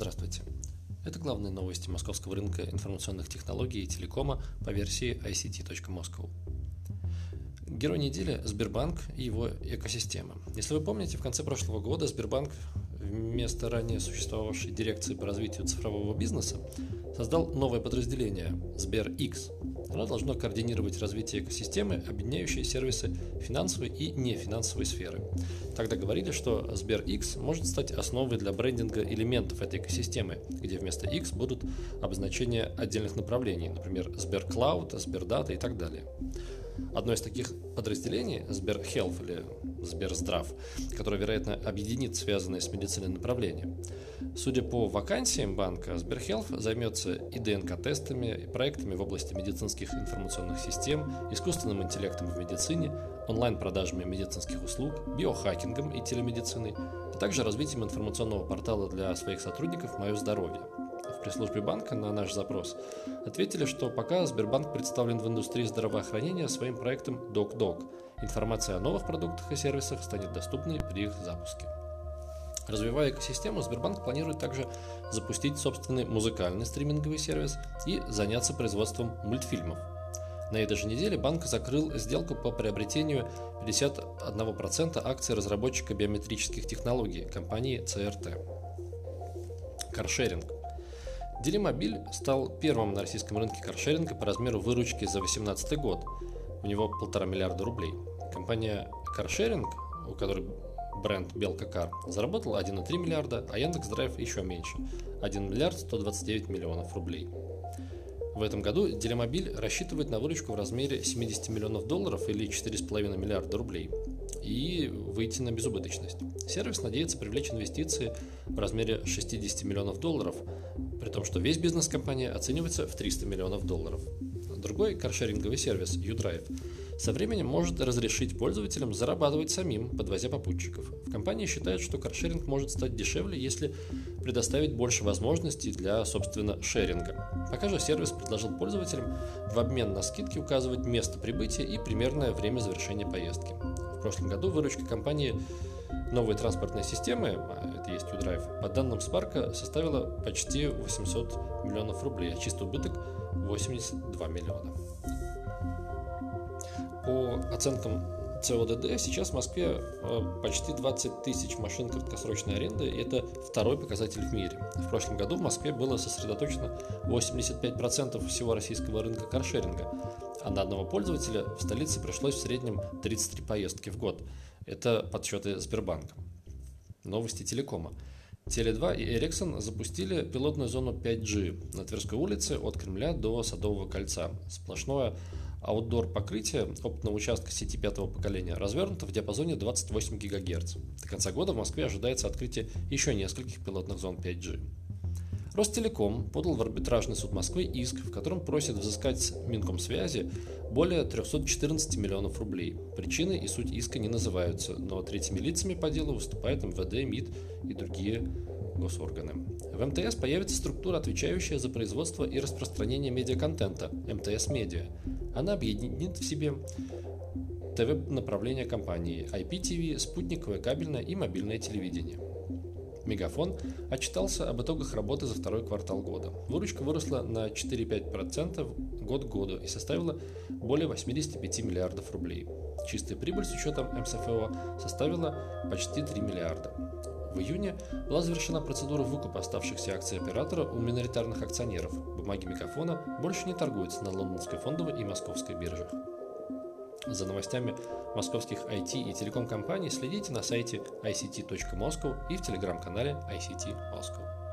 Здравствуйте. Это главные новости московского рынка информационных технологий и телекома по версии ict.moscow. Герой недели – Сбербанк и его экосистема. Если вы помните, в конце прошлого года Сбербанк вместо ранее существовавшей дирекции по развитию цифрового бизнеса создал новое подразделение – SberX. Оно должно координировать развитие экосистемы, объединяющей сервисы финансовой и нефинансовой сферы. Тогда говорили, что SberX может стать основой для брендинга элементов этой экосистемы, где вместо X будут обозначения отдельных направлений, например, SberCloud, SberData и так далее. Одно из таких подразделений, SberHealth или Сберздрав, которое, вероятно, объединит связанные с медициной направления. Судя по вакансиям банка, Сберхелф займется и ДНК-тестами, и проектами в области медицинских информационных систем, искусственным интеллектом в медицине, онлайн-продажами медицинских услуг, биохакингом и телемедициной, а также развитием информационного портала для своих сотрудников «Мое здоровье» в пресс-службе банка на наш запрос ответили, что пока Сбербанк представлен в индустрии здравоохранения своим проектом DocDoc. Информация о новых продуктах и сервисах станет доступной при их запуске. Развивая экосистему, Сбербанк планирует также запустить собственный музыкальный стриминговый сервис и заняться производством мультфильмов. На этой же неделе банк закрыл сделку по приобретению 51% акций разработчика биометрических технологий компании CRT. Каршеринг. Делимобиль стал первым на российском рынке каршеринга по размеру выручки за 2018 год. У него полтора миллиарда рублей. Компания Каршеринг, у которой бренд Белка Кар, заработала 1,3 миллиарда, а Яндекс Драйв еще меньше – 1 миллиард 129 миллионов рублей. В этом году Делимобиль рассчитывает на выручку в размере 70 миллионов долларов или 4,5 миллиарда рублей и выйти на безубыточность. Сервис надеется привлечь инвестиции в размере 60 миллионов долларов, при том, что весь бизнес компании оценивается в 300 миллионов долларов. Другой каршеринговый сервис UDrive со временем может разрешить пользователям зарабатывать самим, подвозя попутчиков. В компании считают, что каршеринг может стать дешевле, если предоставить больше возможностей для, собственно, шеринга. Пока же сервис предложил пользователям в обмен на скидки указывать место прибытия и примерное время завершения поездки. В прошлом году выручка компании новой транспортной системы, а это есть UDrive, по данным Спарка составила почти 800 миллионов рублей, а чистый убыток 82 миллиона. По оценкам ЦОДД сейчас в Москве э, почти 20 тысяч машин краткосрочной аренды, и это второй показатель в мире. В прошлом году в Москве было сосредоточено 85% всего российского рынка каршеринга, а на одного пользователя в столице пришлось в среднем 33 поездки в год. Это подсчеты Сбербанка. Новости телекома. Теле2 и Ericsson запустили пилотную зону 5G на Тверской улице от Кремля до Садового кольца. Сплошное аутдор покрытие опытного участка сети пятого поколения развернуто в диапазоне 28 ГГц. До конца года в Москве ожидается открытие еще нескольких пилотных зон 5G. Ростелеком подал в арбитражный суд Москвы иск, в котором просит взыскать с Минкомсвязи более 314 миллионов рублей. Причины и суть иска не называются, но третьими лицами по делу выступают МВД, МИД и другие госорганы. В МТС появится структура, отвечающая за производство и распространение медиаконтента – МТС Медиа. Она объединит в себе ТВ-направления компании IPTV, спутниковое, кабельное и мобильное телевидение. Мегафон отчитался об итогах работы за второй квартал года. Выручка выросла на 4-5% год к году и составила более 85 миллиардов рублей. Чистая прибыль с учетом МСФО составила почти 3 миллиарда. В июне была завершена процедура выкупа оставшихся акций оператора у миноритарных акционеров. Бумаги Мегафона больше не торгуются на лондонской фондовой и московской биржах. За новостями московских IT и телеком-компаний следите на сайте ict.moscow и в телеграм-канале ICT Moscow.